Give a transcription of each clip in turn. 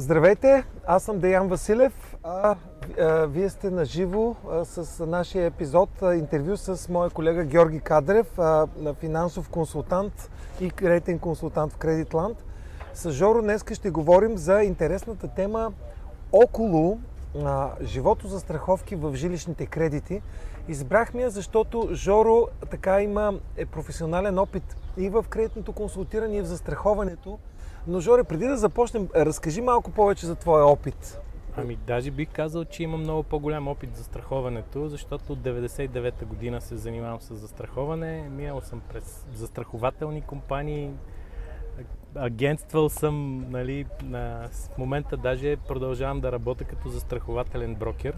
Здравейте, аз съм Деян Василев, а, а вие сте на живо с нашия епизод а, интервю с моя колега Георги Кадрев, а, финансов консултант и кредитен консултант в Кредитланд. С Жоро днес ще говорим за интересната тема около а, живото за страховки в жилищните кредити. Избрахме я, защото Жоро така има е професионален опит и в кредитното консултиране, и в застраховането. Но, Жоре, преди да започнем, разкажи малко повече за твоя опит. Ами, даже бих казал, че имам много по-голям опит за страховането, защото от 99-та година се занимавам с застраховане. Минал съм през застрахователни компании, агентствал съм, нали, на, в момента даже продължавам да работя като застрахователен брокер.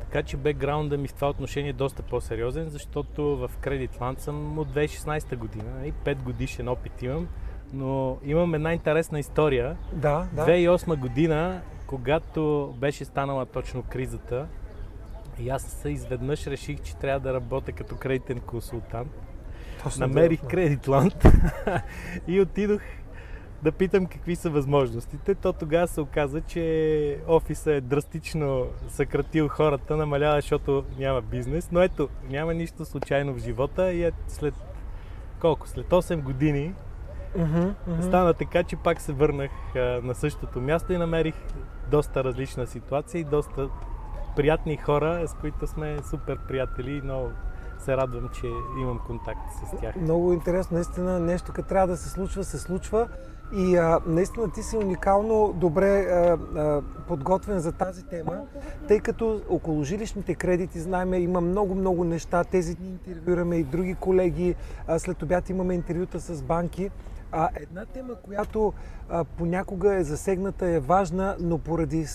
Така че бекграунда ми в това отношение е доста по-сериозен, защото в Кредитланд съм от 2016 година и 5 годишен опит имам но имам една интересна история. Да, да. 2008 година, когато беше станала точно кризата, и аз се изведнъж реших, че трябва да работя като кредитен консултант. Точно Намерих да, Кредитланд и отидох да питам какви са възможностите. То тогава се оказа, че офиса е драстично съкратил хората, намалява, защото няма бизнес. Но ето, няма нищо случайно в живота и е след колко? След 8 години Mm-hmm, mm-hmm. Стана така, че пак се върнах а, на същото място и намерих доста различна ситуация и доста приятни хора, с които сме супер приятели и много се радвам, че имам контакт с тях. Много интересно, наистина нещо, като трябва да се случва, се случва. И а, наистина ти си уникално добре а, а, подготвен за тази тема, тъй като около жилищните кредити, знаем, има много-много неща. Тези дни интервюраме и други колеги. А, след обяд имаме интервюта с банки. А една тема, която а, понякога е засегната, е важна, но поради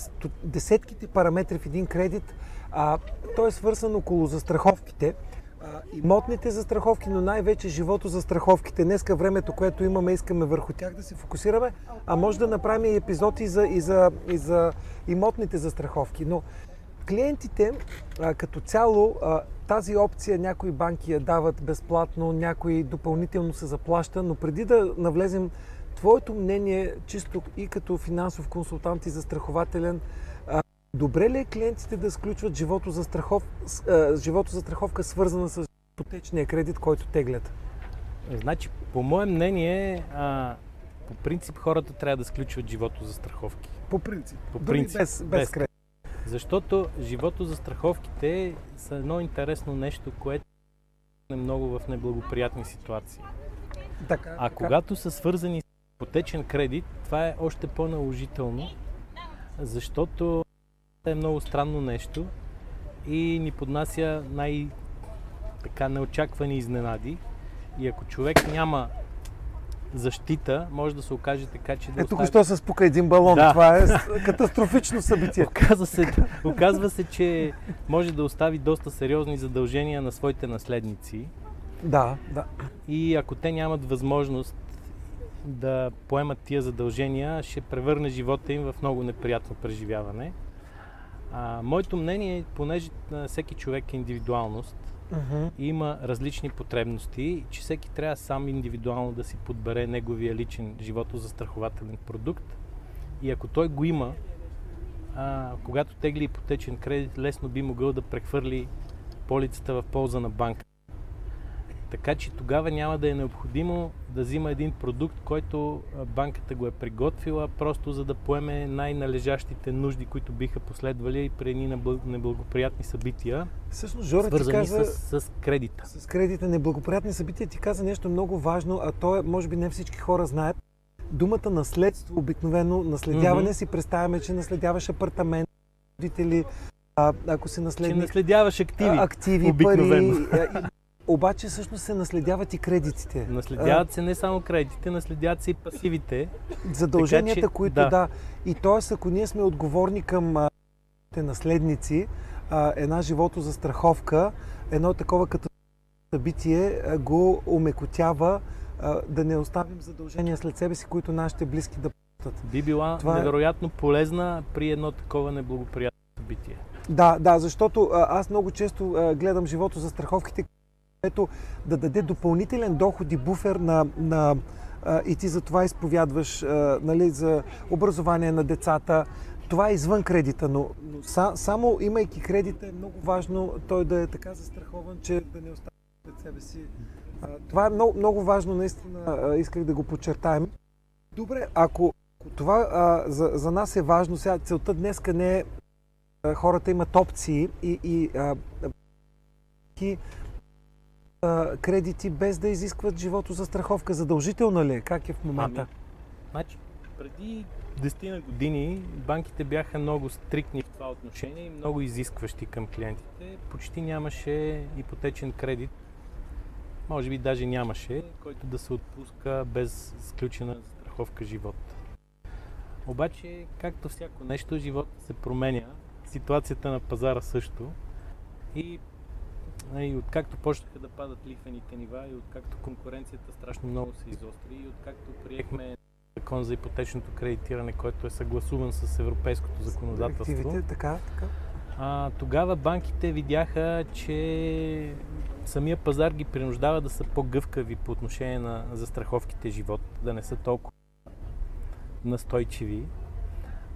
десетките параметри в един кредит, а, то е свързан около застраховките. А, имотните застраховки, но най-вече живото застраховките. Днеска времето, което имаме, искаме върху тях да се фокусираме, а може да направим и епизод и за, и за, и за имотните застраховки. Но клиентите а, като цяло а, тази опция някои банки я дават безплатно, някои допълнително се заплаща, но преди да навлезем, твоето мнение, чисто и като финансов консултант и застрахователен, добре ли е клиентите да сключват живото за, страхов, живото за страховка, свързана с ипотечния кредит, който теглят? Значи, по мое мнение, а, по принцип хората трябва да сключват живото за страховки. По принцип. По принцип. без, без, без кредит. Защото живото за страховките са едно интересно нещо, което е много в неблагоприятни ситуации. Така, а така. когато са свързани с потечен кредит, това е още по-наложително, защото е много странно нещо и ни поднася най- така неочаквани изненади. И ако човек няма защита може да се окаже така, че да Ето остави... що се спука един балон. Да. Това е катастрофично събитие. оказва, се, оказва се, че може да остави доста сериозни задължения на своите наследници. Да, да. И ако те нямат възможност да поемат тия задължения, ще превърне живота им в много неприятно преживяване. А, моето мнение, понеже всеки човек е индивидуалност, uh-huh. има различни потребности, че всеки трябва сам индивидуално да си подбере неговия личен живото за страхователен продукт. И ако той го има, а, когато тегли ипотечен кредит, лесно би могъл да прехвърли полицата в полза на банка. Така че тогава няма да е необходимо да взима един продукт, който банката го е приготвила, просто за да поеме най-належащите нужди, които биха последвали и при едни неблагоприятни събития, Всъщност, Жора, ти каза, с, с кредита. С кредита, неблагоприятни събития, ти каза нещо много важно, а то е, може би не всички хора знаят. Думата наследство, обикновено наследяване, mm-hmm. си представяме, че наследяваш апартамент, родители, а, ако се наследник... Че наследяваш активи, активи обикновено. пари. Обаче всъщност се наследяват и кредитите. Наследяват се не само кредитите, наследяват се и пасивите. Задълженията, така, че, които да. да. И т.е. ако ние сме отговорни към а, наследници, а, една живото за страховка, едно такова като събитие а, го умекотява а, да не оставим задължения след себе си, които нашите близки да платят. Би била Това е- невероятно полезна при едно такова неблагоприятно събитие. Да, да, защото аз много често гледам живото за страховките което да даде допълнителен доход и буфер на, на и ти за това изповядваш нали, за образование на децата. Това е извън кредита, но, са, само имайки кредита е много важно той да е така застрахован, че да не остане пред себе си. Това е много, много важно, наистина исках да го подчертаем. Добре, ако това а, за, за нас е важно, сега целта днеска не е хората имат опции и, и а, а, кредити без да изискват живото за страховка. Задължителна ли е? Как е в момента? Ами, значи, преди 10 на години банките бяха много стрикни в това отношение и много изискващи към клиентите. Почти нямаше ипотечен кредит, може би даже нямаше, който да се отпуска без сключена страховка живот. Обаче, както всяко нещо, живота се променя, ситуацията на пазара също. И, и откакто почнаха да падат лихвените нива, и откакто конкуренцията страшно много се изостри, и откакто приехме закон за ипотечното кредитиране, който е съгласуван с европейското законодателство. Така, така. А, тогава банките видяха, че самия пазар ги принуждава да са по-гъвкави по отношение на застраховките живот, да не са толкова настойчиви.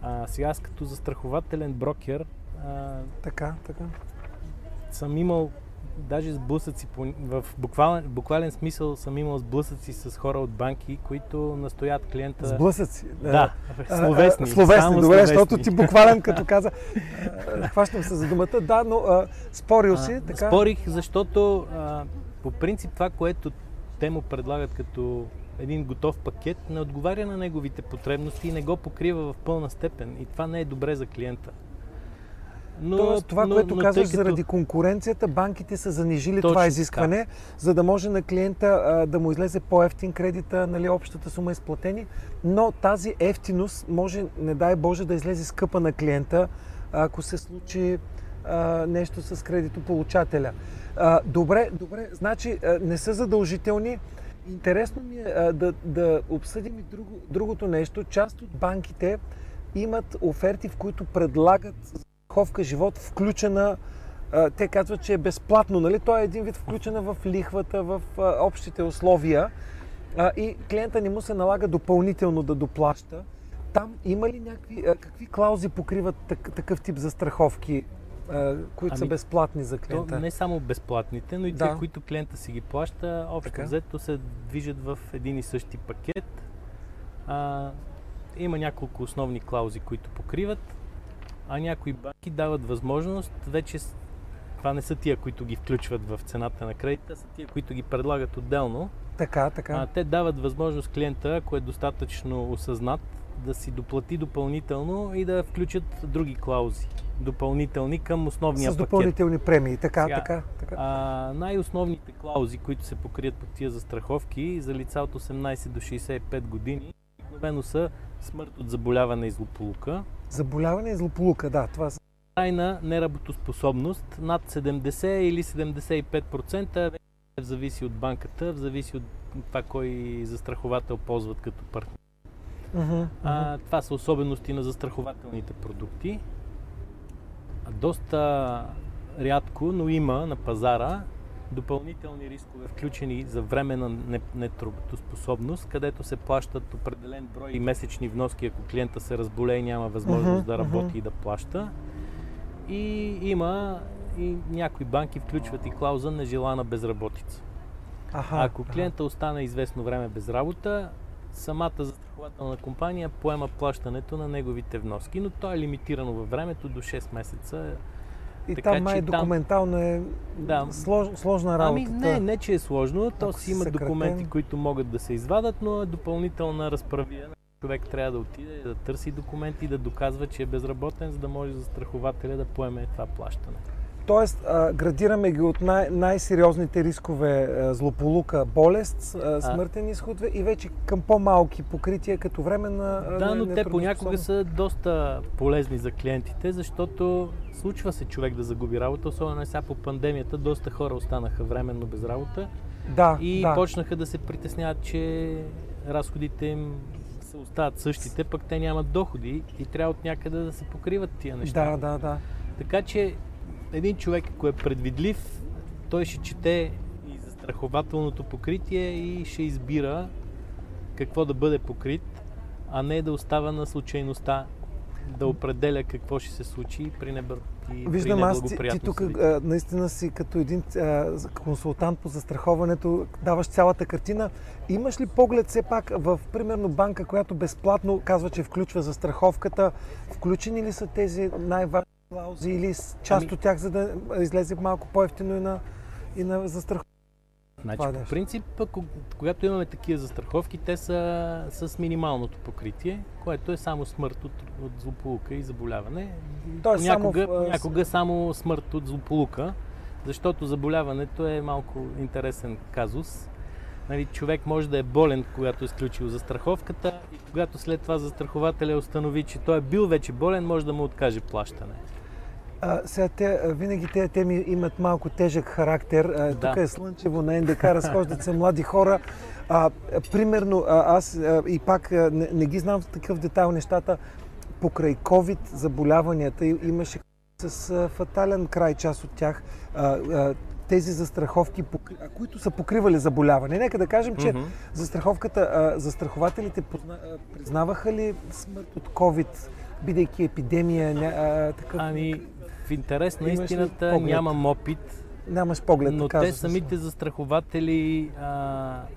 А, сега аз като застрахователен брокер а, така, така. съм имал даже сблъсъци, в буквален, буквален смисъл съм имал сблъсъци с хора от банки, които настоят клиента... Сблъсъци? Да, словесни. А, словесни, добре, словесни. защото ти буквален като каза, хващам се за думата, да, но а, спорил си, а, така? Спорих, защото а, по принцип това, което те му предлагат като един готов пакет, не отговаря на неговите потребности и не го покрива в пълна степен. И това не е добре за клиента. Но, Тоест, това, но, което но, казваш, като... заради конкуренцията, банките са занижили Точно това изискване, така. за да може на клиента а, да му излезе по-ефтин кредита, нали, общата сума е изплатени, но тази ефтиност може, не дай Боже, да излезе скъпа на клиента, ако се случи а, нещо с кредитополучателя. А, добре, добре, значи а, не са задължителни. Интересно ми е а, да, да обсъдим и друго, другото нещо. Част от банките имат оферти, в които предлагат страховка живот, включена, те казват, че е безплатно, нали? Той е един вид включена в лихвата, в общите условия и клиента не му се налага допълнително да доплаща. Там има ли някакви, какви клаузи покриват так, такъв тип застраховки, които ами, са безплатни за клиента? Не само безплатните, но и да. те, които клиента си ги плаща, общо така? взето се движат в един и същи пакет. А, има няколко основни клаузи, които покриват а някои банки дават възможност, вече това не са тия, които ги включват в цената на кредита, са тия, които ги предлагат отделно. Така, така. А, те дават възможност клиента, ако е достатъчно осъзнат, да си доплати допълнително и да включат други клаузи, допълнителни към основния С допълнителни пакет. премии, така, Сега, така. така. А, най-основните клаузи, които се покрият по тия застраховки за лица от 18 до 65 години, обикновено са смърт от заболяване и злополука, Заболяване и злополука, да. Това са. Тайна неработоспособност над 70 или 75% зависи от банката, зависи от това кой застраховател ползват като партньор. Uh-huh, uh-huh. А, това са особености на застрахователните продукти. Доста рядко, но има на пазара допълнителни рискове, включени за време на нетрудоспособност, където се плащат определен брой месечни вноски, ако клиента се разболее и няма възможност uh-huh, да работи uh-huh. и да плаща. И има и някои банки включват и клауза нежелана безработица. Аха, ако клиента аха. остане известно време без работа, самата застрахователна компания поема плащането на неговите вноски, но то е лимитирано във времето до 6 месеца и така, там май документално е да. слож, сложна работа. Ами не, не, че е сложно. То си има съкратен... документи, които могат да се извадат, но е допълнителна разправия. Човек трябва да отиде, да търси документи, да доказва, че е безработен, за да може застрахователя да поеме това плащане. Тоест, а, градираме ги от най- най-сериозните рискове а, злополука, болест, а, смъртен изход и вече към по-малки покрития като време на. Да, но те понякога са доста полезни за клиентите, защото случва се човек да загуби работа, особено сега по пандемията. Доста хора останаха временно без работа да, и да. почнаха да се притесняват, че разходите им се остават същите, пък те нямат доходи и трябва от някъде да се покриват тия неща. Да, да, да. Така че един човек, ако е предвидлив, той ще чете и застрахователното покритие и ще избира какво да бъде покрит, а не да остава на случайността да определя какво ще се случи при, небър... и Виждам при аз, ти, ти тук а, наистина си като един а, консултант по застраховането, даваш цялата картина. Имаш ли поглед все пак в, примерно, банка, която безплатно казва, че включва застраховката, включени ли са тези най-важни клаузи или част Ами- от тях, за да излезе малко по-ефтино и на, и на застраховка? Значи, по нещо. принцип, ко- когато имаме такива застраховки, те са с минималното покритие, което е само смърт от, от злополука и заболяване. Тоест само някога, в, а, с- някога само смърт от злополука, защото заболяването е малко интересен казус. Нали, човек може да е болен, когато е сключил застраховката и когато след това застрахователя установи, че той е бил вече болен, може да му откаже плащане. А, сега те, винаги тези теми имат малко тежък характер. А, Да. Тук е слънчево на НДК, разхождат се млади хора. А, примерно, а, аз а, и пак а, не, не ги знам в такъв детайл нещата. Покрай COVID заболяванията имаше с а, фатален край част от тях. А, а, тези застраховки, които са покривали заболяване. Нека да кажем, че Мгм. застраховката, застрахователите позна, признаваха ли смърт от COVID, бидейки епидемия, ня, такъв Ами, в интерес на истината нямам опит Нямаш поглед, Но те се. самите застрахователи а,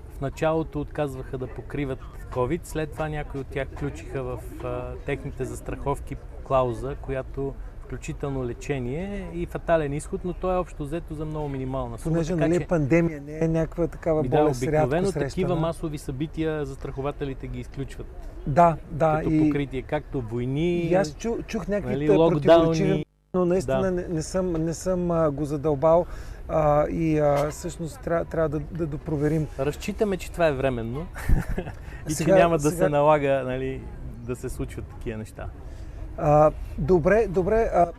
в началото отказваха да покриват COVID, след това някои от тях включиха в а, техните застраховки клауза, която включително лечение и фатален изход, но то е общо взето за много минимална сума. Понеже нали, че- пандемия, не е някаква такава да, болест обикновено рядко такива срещана. масови събития застрахователите ги изключват Да, да. като и, покритие, както войни, и аз чу, чух някакви нали, локдауни. Но наистина Да. не, не съм, не съм а, го задълбал а, и а, всъщност трябва, трябва да, да допроверим. Разчитаме, че това е временно и Сега- че няма да сега- се налага нали, да се случват такива неща. А, добре, добре. А,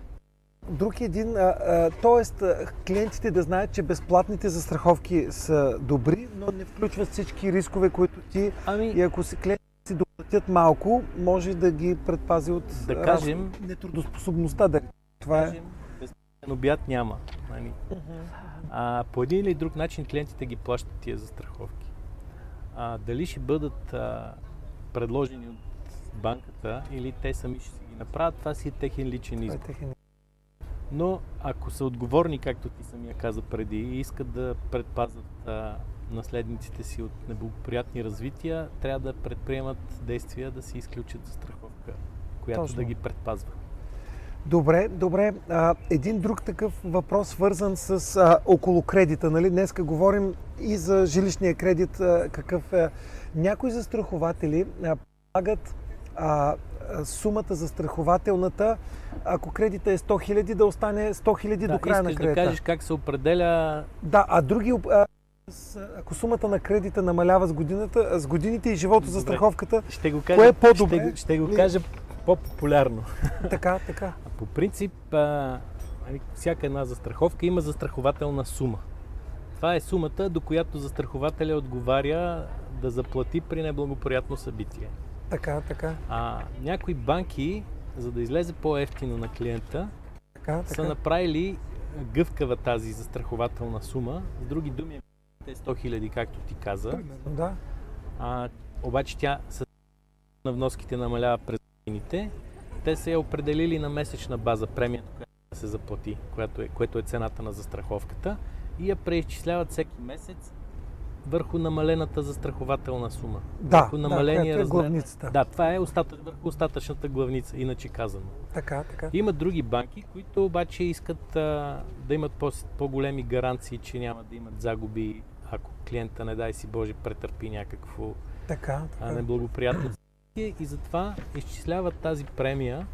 друг един, а, а, т.е. клиентите да знаят, че безплатните застраховки са добри, но не включват всички рискове, които ти Ами, и ако си клиентите си доплатят малко, може да ги предпази от Да кажем- нетрудоспособността. Да. Това е. обяд няма. Нали? А, по един или друг начин клиентите ги плащат тия застраховки. А, дали ще бъдат а, предложени от банката или те сами ще си ги направят, това си е техен личен е избор. Но ако са отговорни, както ти самия каза преди, и искат да предпазват а, наследниците си от неблагоприятни развития, трябва да предприемат действия да си изключат застраховка, която Точно. да ги предпазва. Добре, добре. А, един друг такъв въпрос, свързан с а, около кредита. Нали? Днеска говорим и за жилищния кредит. А, какъв е. Някои застрахователи а, предлагат а, сумата за страхователната, ако кредита е 100 000, да остане 100 000 Да, до края на кредита. да кажеш как се определя Да, а други, а, ако сумата на кредита намалява с, годината, с годините и живото за Добре. страховката, Ще го кажа, Кое е по-добре? Ще, ще го кажа по-популярно. така, така. А По принцип, а, нали, всяка една застраховка има застрахователна сума. Това е сумата, до която застрахователя отговаря да заплати при неблагоприятно събитие. Така, така, А някои банки, за да излезе по-ефтино на клиента, така, са така. направили гъвкава тази застрахователна сума. С други думи, те 100 000, както ти каза. Примерно, Да. А, обаче тя с на вноските намалява през годините. Те са я определили на месечна база премията, която да се заплати, която е, което е цената на застраховката и я преизчисляват всеки месец върху намалената застрахователна сума. Да, върху да, намаления която е размер. главницата. Да, това е остатък, върху остатъчната главница, иначе казано. Така, така. Има други банки, които обаче искат а, да имат по- по-големи гаранции, че няма да имат загуби, ако клиента, не дай си Боже, претърпи някакво Така, а, така. неблагоприятно събитие и затова изчисляват тази премия,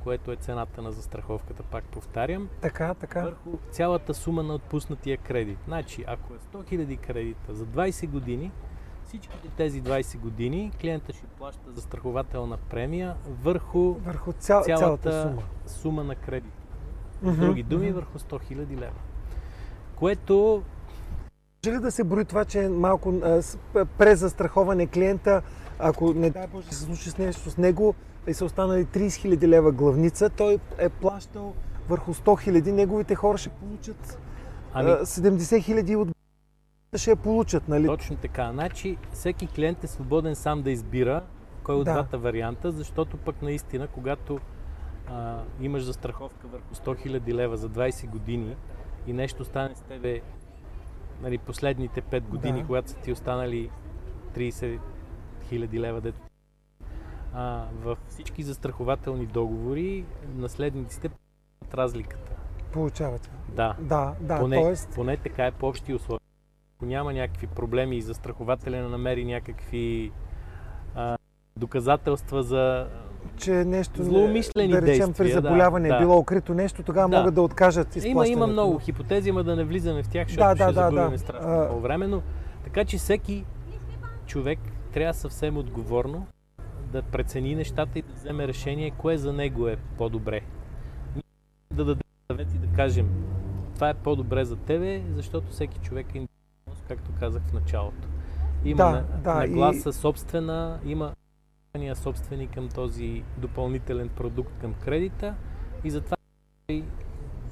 което е цената на застраховката, пак повтарям, Така, така. върху цялата сума на отпуснатия кредит. Значи, ако е 100 000 кредита за 20 години, всичките тези 20 години клиента ще плаща застрахователна премия върху Върху цял, цялата цялата сума. сума на кредит. С Мгм, други думи, мгм. върху 100 000 лева. Което Може ли да се брои това, че е малко а, с- презастраховане клиента, ако не дай Боже се случи с нещо с него и са останали 30 000 лева главница, той е плащал върху 100 000, неговите хора ще получат ами, а, 70 000 от ще я получат, нали? Точно така. Значи всеки клиент е свободен сам да избира кой от Да. двата варианта, защото пък наистина, когато а, имаш застраховка върху 100 000 лева за 20 години и нещо стане с тебе нали, последните 5 години, Да. когато са ти останали 30 000 лева, дето а, във всички застрахователни договори наследниците плащат разликата. Получават. Да. Да, да, поне, т.е. поне така е по общи условия. Ако няма някакви проблеми и застрахователя намери някакви а, доказателства за... че нещо, Злоумишлени да речем, при действия, да, заболяване да. е било укрито нещо, тогава Да. могат да откажат Има, изплащането. има много хипотези, ама да не влизаме в тях, защото Да, ще да, да, загубим да. страшно А- време. Но, така че всеки човек трябва съвсем отговорно да прецени нещата и да вземе решение, кое за него е по-добре. Да дадем съвет и да кажем, това е по-добре за тебе, защото всеки човек е индивидуалност, както казах в началото. Има Да, да, нагласа собствена, има собствени към този допълнителен продукт към кредита и затова и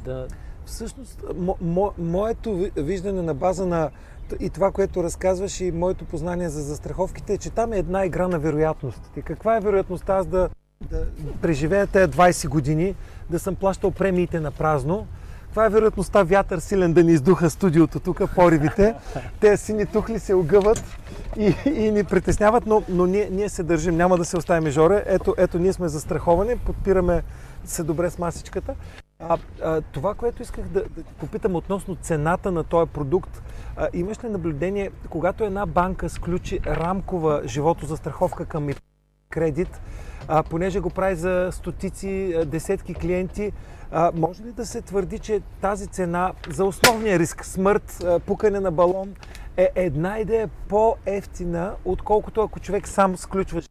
да Всъщност, мо, мо, моето ви- виждане на база на и това, което разказваш и моето познание за застраховките е, че там е една игра на вероятностите. Каква е вероятността аз да, да преживея тези 20 години, да съм плащал премиите на празно? Каква е вероятността вятър силен да ни издуха студиото тук, поривите? Те сини тухли се огъват и, и ни притесняват, но, но ние, ние се държим, няма да се оставим жоре. Ето, ето ние сме застраховани, подпираме се добре с масичката. А, а, това, което исках да, да попитам относно цената на този продукт, а, имаш ли наблюдение, когато една банка сключи рамкова животозастраховка към ипотека кредит, а, понеже го прави за стотици, десетки клиенти, а, може ли да се твърди, че тази цена за основния риск, смърт, а, пукане на балон, е една идея по-ефтина, отколкото ако човек сам сключва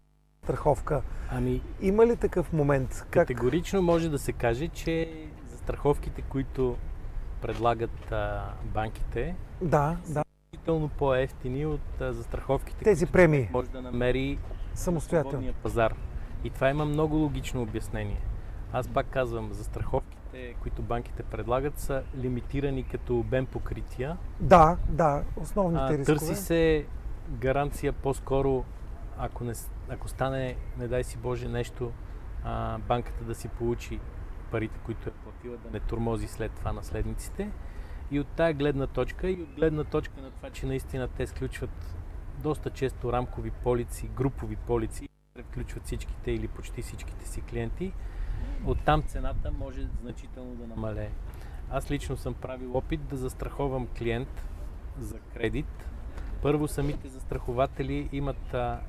страховка? Ами, Има ли такъв момент? Как? категорично може да се каже, че застраховките, които предлагат а, банките, Да, да. значително по-ефтини от а, застраховките, Тези премии може да намери самостоятелно. свободния пазар. И това има много логично обяснение. Аз пак казвам, застраховките, които банките предлагат, са лимитирани като обем покрития. Да, да, основните А, рискове. търси се гаранция по-скоро, ако, не, ако стане, не дай си Боже, нещо, а, банката да си получи парите, които е платила, да не турмози след това наследниците. И от тая гледна точка и от гледна точка на това, че наистина те сключват доста често рамкови полици, групови полици, включват всичките или почти всичките си клиенти, оттам цената може значително да намалее. Аз лично съм правил опит да застраховам клиент за кредит. Първо самите застрахователи имат а,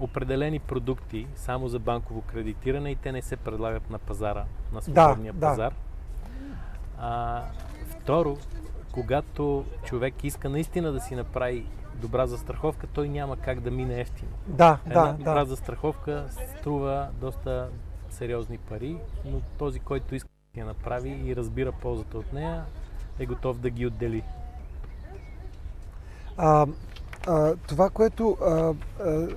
определени продукти само за банково кредитиране и те не се предлагат на пазара, на свободния да. пазар. А, второ, когато човек иска наистина да си направи добра застраховка, той няма как да мине ефтино. Да, Една да, добра да. застраховка струва доста сериозни пари, но този, който иска да я направи и разбира ползата от нея, е готов да ги отдели. А, а, това, което а, а,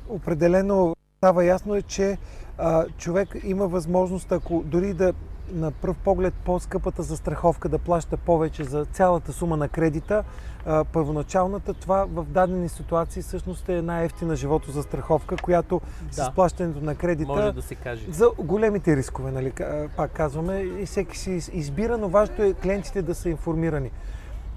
определено става ясно е, че а, човек има възможност, ако дори да на пръв поглед по-скъпата застраховка да плаща повече за цялата сума на кредита, а, първоначалната, това в дадени ситуации всъщност е една ефтина животозастраховка, която с Да. плащането на кредита Може да се каже. за големите рискове, нали, пак казваме, и всеки си из- избира, но важното е клиентите да са информирани.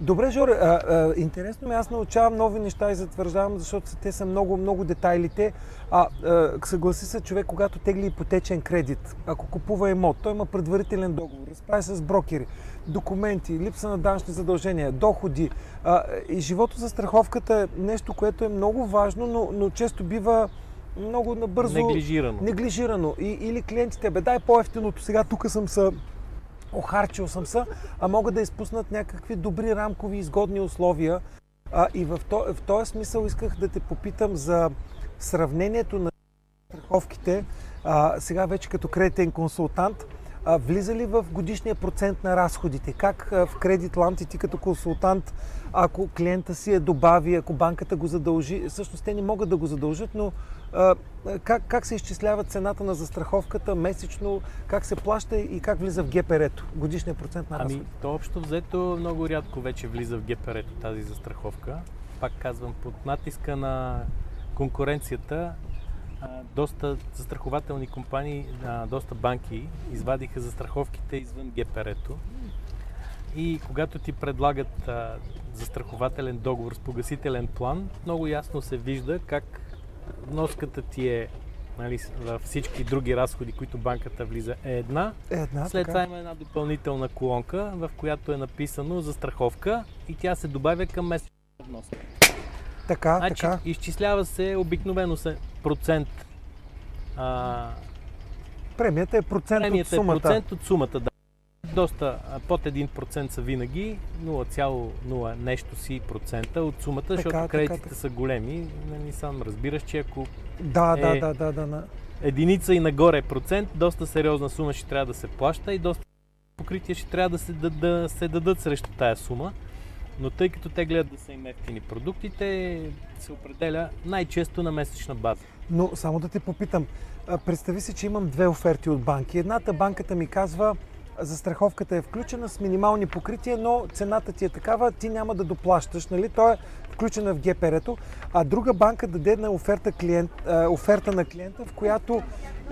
Добре, Жоре, а, а, интересно ми, аз научавам нови неща и затвърждавам, защото те са много, много детайлите. А, а съгласи се човек, когато тегли ипотечен кредит, ако купува имот, той има предварителен договор, разправя се с брокери, документи, липса на данъчни задължения, доходи. А, и живото за страховката е нещо, което е много важно, но, но често бива много набързо Неглижирано. неглижирано. И, или клиентите, бе, дай по-ефтиното, сега тук съм се охарчил съм се, а могат да изпуснат някакви добри рамкови изгодни условия. А, и в, то, в този смисъл исках да те попитам за сравнението на страховките, а, сега вече като кредитен консултант, а, влиза ли в годишния процент на разходите? Как а, в Кредитланд и ти като консултант, ако клиента си е добави, ако банката го задължи, всъщност те не могат да го задължат, но а, как, как се изчислява цената на застраховката месечно, как се плаща и как влиза в ГПР-то, годишния процент на разходите? Ами, то общо взето много рядко вече влиза в ГПР-то тази застраховка. Пак казвам, под натиска на конкуренцията доста застрахователни компании, доста банки извадиха застраховките извън ГПР-то. И когато ти предлагат а, застрахователен договор с погасителен план, много ясно се вижда как вноската ти е нали, във всички други разходи, които банката влиза е една. Е една След така. това има една допълнителна колонка, в която е написано застраховка и тя се добавя към месечната вноска. Така, Значи, така. изчислява се обикновено се процент. А, Премията е процент премията от сумата. е процент от сумата, да. Доста под 1% са винаги, 0,0 нещо си процента от сумата, защото така, кредитите така. са големи. Нали, сам разбираш, че ако Да, да, е- да, да, да, да. единица и нагоре е процент, доста сериозна сума ще трябва да се плаща и доста покрития ще трябва да се, да, да се дадат срещу тая сума. Но тъй като те гледат да са им ефтини продуктите, се определя най-често на месечна база. Но само да те попитам, представи си, че имам две оферти от банки. Едната банката ми казва, застраховката е включена с минимални покрития, но цената ти е такава, ти няма да доплащаш, нали? То е включена в ГПР-то, а друга банка даде на оферта, клиент, оферта на клиента, в която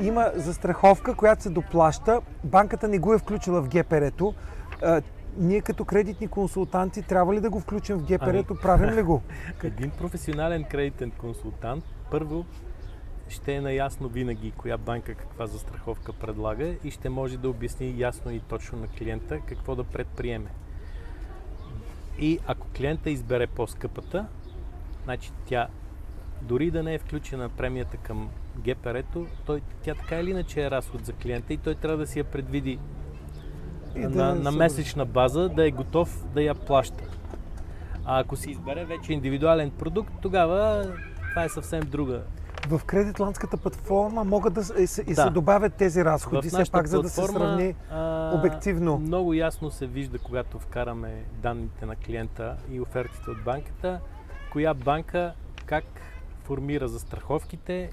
има застраховка, която се доплаща, банката не го е включила в ГПР-то. Ние като кредитни консултанти трябва ли да го включим в ГПР-то? Правим ли го? Един професионален кредитен консултант първо ще е наясно винаги коя банка каква застраховка предлага и ще може да обясни ясно и точно на клиента какво да предприеме. И ако клиента избере по-скъпата, значи тя дори да не е включена премията към ГПР-то, той, тя така или иначе е разход за клиента и той трябва да си я предвиди И на, да на се- месечна база, да е готов да я плаща. А ако си избере вече индивидуален продукт, тогава това е съвсем друга. В кредитландската платформа могат да и се, и Да. се добавят тези разходи, все пак, за да се сравни а, обективно. Много ясно се вижда, когато вкараме данните на клиента и офертите от банката, коя банка как формира застраховките,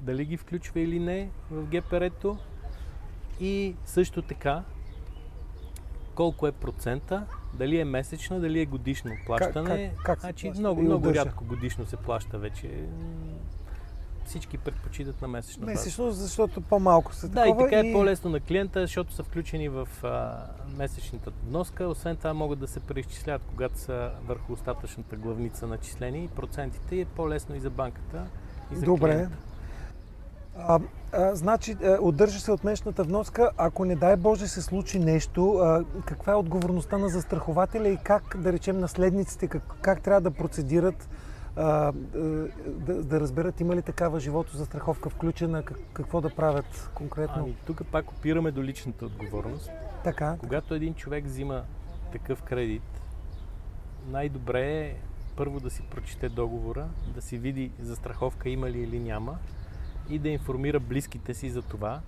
дали ги включва или не в ГПР-то и също така колко е процента, дали е месечна, дали е годишно плащане. как- как се значи, много, и много рядко годишно се плаща вече. Всички предпочитат на месечна база. Месечно, защото по-малко са Да, и така е по-лесно на клиента, защото са включени в а, месечната вноска. Освен това могат да се преизчислят, когато са върху остатъчната главница начислени и процентите и е по-лесно и за банката, и за Добре. клиента. А, а, значи, а, удържа се от месечната вноска. Ако не дай Боже се случи нещо, а, каква е отговорността на застрахователя и как, да речем, наследниците, как, как трябва да процедират, а, а, да, да разберат има ли такава живото застраховка включена, как, какво да правят конкретно. Ами, тук пак опираме до личната отговорност. така, Когато един човек взима такъв кредит, най-добре е първо да си прочете договора, да си види застраховка има ли или няма и да информира близките си за това,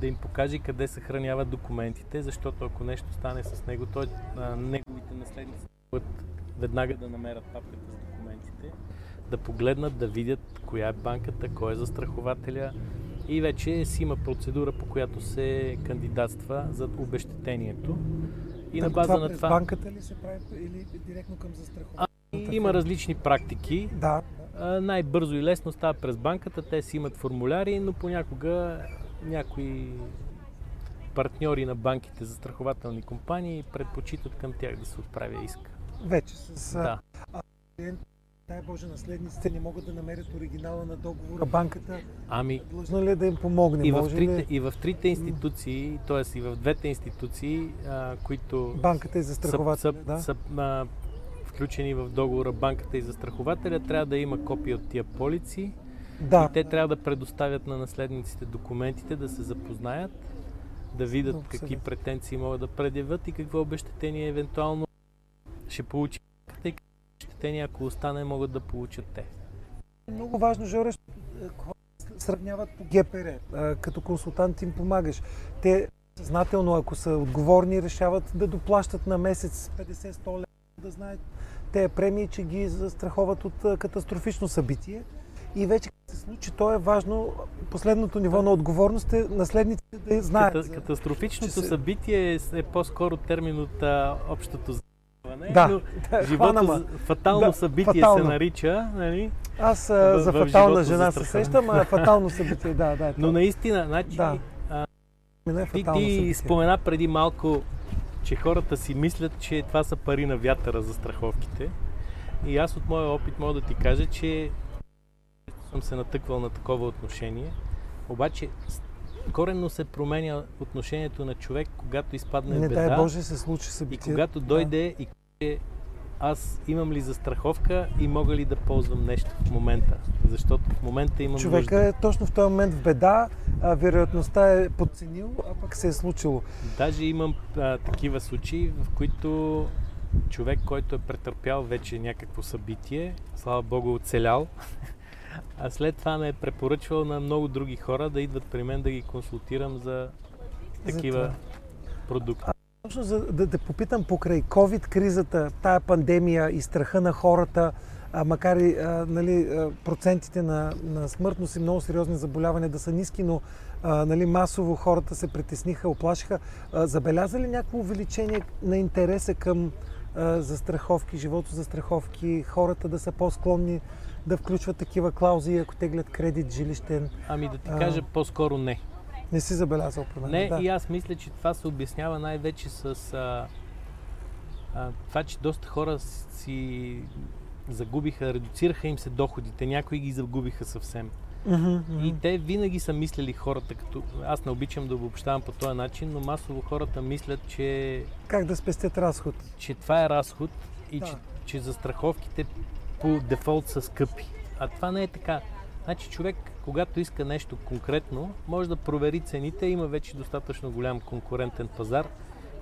да им покаже къде съхраняват документите, защото ако нещо стане с него, той, а, неговите наследници могат веднага да намерят папката с документите, да погледнат, да видят коя е банката, кой е застрахователя и вече си има процедура, по която се кандидатства за обещетението. И на Так, база това на това банката ли се прави или директно към застрахователя? има различни практики. Да, Най-бързо и лесно става през банката. Те си имат формуляри, но понякога някои партньори на банките, застрахователни компании, предпочитат към тях да се отправя иска. вече с Да. дай Боже, наследниците не могат да намерят оригинала на договора. Банката Ами длъжна ли е да им помогне? и в, трите, ли и в трите институции, т.е. и в двете институции, а, които банката са, застрахователя? са, да? са а, включени в договора банката и застрахователя, трябва да има копия от тия полици да. И те трябва да предоставят на наследниците документите, да се запознаят, да видят Много какви претенции могат да предявят и какво обещетение евентуално ще получи банката и какво обещетение, ако остане, могат да получат те. Много важно, Жоре, сравняват по ГПР. Като консултант им помагаш. Те съзнателно, ако са отговорни, решават да доплащат на месец 50-100 лева, да знаят тези премии, че ги застраховат от катастрофично събитие. И вече се случи, то е важно, последното ниво на отговорност е наследниците да знаят. Ката, катастрофичното се... събитие е, е по-скоро термин от а, общото заболяване, да, но да, живота фатално да, събитие фатално. се нарича. Нали? Аз в, за фатална жена се сещам, а фатално събитие, да, да. Е но наистина, значи, да. а, е ти, ти спомена преди малко, че хората си мислят, че това са пари на вятъра за страховките. И аз от моя опит мога да ти кажа, че съм се натъквал на такова отношение. Обаче коренно се променя отношението на човек, когато изпадне Не, беда. дай Боже се случи събитие. И когато дойде да. и аз имам ли застраховка и мога ли да ползвам нещо в момента? Защото в момента имам Човека нужда. е точно в този момент в беда, а вероятността е подценил, а пък се е случило. Даже имам а, такива случаи, в които човек, който е претърпял вече някакво събитие, слава Богу, оцелял, а след това ме е препоръчвал на много други хора да идват при мен да ги консултирам за такива за продукти. Точно за да те попитам покрай COVID-кризата, тая пандемия и страха на хората, а, макар и а, нали, процентите на, на смъртност и много сериозни заболявания да са ниски, но а, нали, масово хората се притесниха, оплашиха. А, забеляза ли някакво увеличение на интереса към а, застраховки, живото застраховки, хората да са по-склонни да включват такива клаузи, ако теглят кредит жилищен? Ами да ти кажа, а, по-скоро не. Не си забелязал мен. Не, да. и аз мисля, че това се обяснява най-вече с а, а, това, че доста хора си загубиха, редуцираха им се доходите, някои ги загубиха съвсем. Mm-hmm, mm-hmm. И те винаги са мислили хората, като аз не обичам да обобщавам по този начин, но масово хората мислят, че... Как да спестят разход? Че това е разход и да. че, че застраховките по дефолт са скъпи. А това не е така. Значи човек, когато иска нещо конкретно, може да провери цените, има вече достатъчно голям конкурентен пазар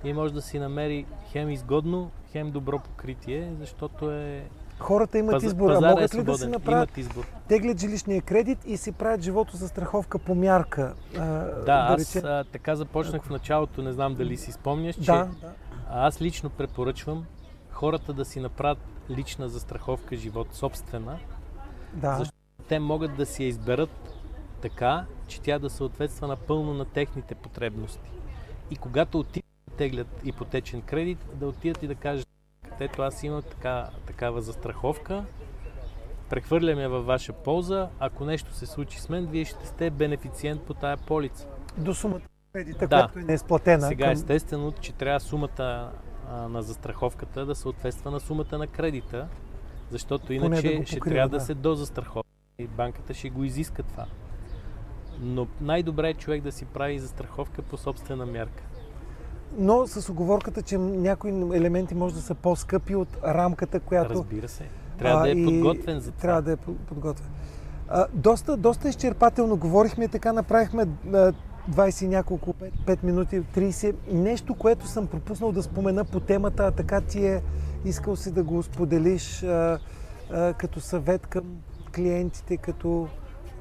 и може да си намери хем изгодно, хем добро покритие, защото е Хората имат Паз, избор. А могат е ли да си направят? избор. Теглят жилищния кредит и си правят живото за страховка по мярка. А, да, да аз а, така започнах в началото, не знам дали си спомняш, че да. аз лично препоръчвам хората да си направят лична застраховка живот, собствена. Да. Защото те могат да си я изберат така, че тя да съответства напълно на техните потребности. И когато отидат да теглят ипотечен кредит, да отидат и да кажат, ето аз имам така, такава застраховка, прехвърлям я във ваша полза, ако нещо се случи с мен, вие ще сте бенефициент по тая полица. До сумата кредита, да. която е неизплатена. Сега към... естествено, че трябва сумата а, на застраховката да съответства на сумата на кредита, защото иначе да ще трябва да, да се дозастрахова и банката ще го изиска това. Но най-добре е човек да си прави застраховка по собствена мярка. Но с оговорката, че някои елементи може да са по-скъпи от рамката, която... Разбира се. Трябва а, да е подготвен за това. Трябва да е подготвен. А, доста, доста изчерпателно говорихме, така направихме 20 няколко, 5, 5 минути, 30. Нещо, което съм пропуснал да спомена по темата, а така ти е искал си да го споделиш а, а, като съвет към клиентите, като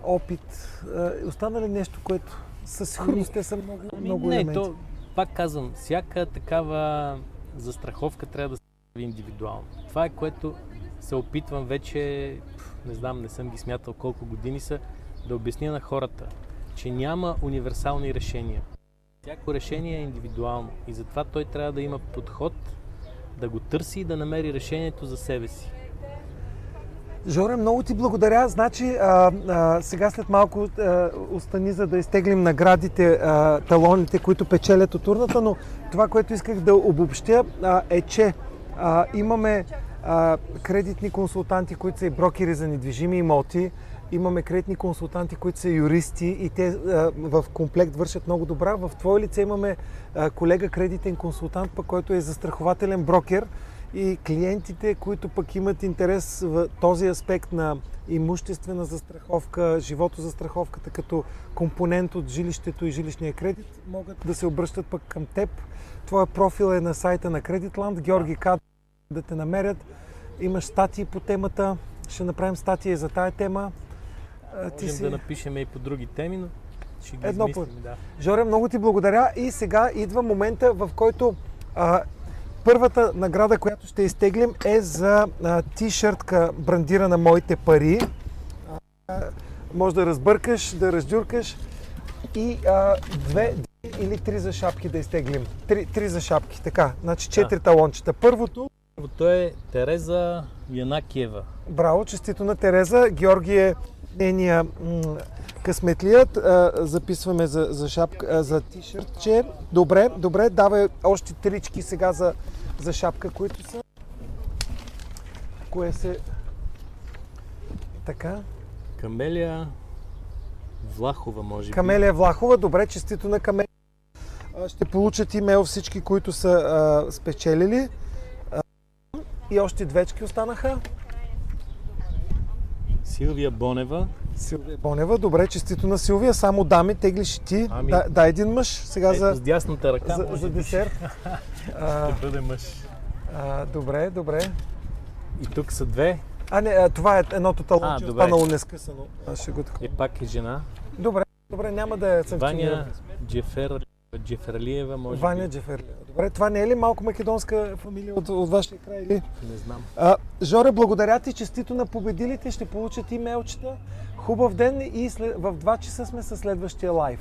опит. Остана ли нещо, което със сигурност те са много, ами, много не, елементи? То, пак казвам, всяка такава застраховка трябва да се прави индивидуално. Това е което се опитвам вече, не знам, не съм ги смятал колко години са, да обясня на хората че няма универсални решения. Всяко решение е индивидуално и затова той трябва да има подход, да го търси и да намери решението за себе си. Жоре, много ти благодаря. Значи, а, а, сега след малко а, остани за да изтеглим наградите, а, талоните, които печелят от урната, но това, което исках да обобщя а, е, че а, имаме а, кредитни консултанти, които са и брокери за недвижими имоти, Имаме кредитни консултанти, които са юристи и те а, в комплект вършат много добра. В твое лице имаме а, колега кредитен консултант, пък, който е застрахователен брокер и клиентите, които пък имат интерес в този аспект на имуществена застраховка, живото застраховката като компонент от жилището и жилищния кредит, могат да се обръщат пък към теб. Твоя профил е на сайта на Кредитланд, Георги Кад, да те намерят. Имаш статии по темата, ще направим статия за тая тема. Можем си... да напишем и по други теми, но ще ги Едно измислим, да. Жоре, много ти благодаря и сега идва момента, в който а, първата награда, която ще изтеглим е за тишъртка брандирана Моите пари. А, може да разбъркаш, да раздюркаш и а, две или три за шапки да изтеглим. Три, три за шапки, така. Значи четири талончета. Първото, Първото е Тереза Янакиева. браво, честито на Тереза. Георги е нейния късметлият. А, записваме за, за, шапка, а, за тишъртче. Добре, добре, давай още трички сега за, за шапка, които са. Кое се... Така. Камелия Влахова, може би. Камелия Влахова, добре, честито на Камелия. Ще получат имейл всички, които са а, спечелили. А, и още двечки останаха. Силвия Бонева. Силвия Бонева, добре, честито на Силвия. Само дами, теглиш ти. Ами- Да, дай един мъж сега Ето за, с дясната ръка, за, за десерт. А, ще бъде мъж. а, добре, добре. И тук са две. А, не, а, това е едното талонче, добре. останало нескъсано. Аз ще го. И пак е жена. Добре, добре, няма да я санкционирам. Ваня Джефер, Джеферлиева, може Ваня би. Джеферли. Добре, това не е ли малко македонска фамилия от, от вашия край? Или? Не знам. А, Жоре, благодаря ти, честито на победилите. Ще получат имейлчета. Хубав ден и след, в 2 часа сме със следващия лайв.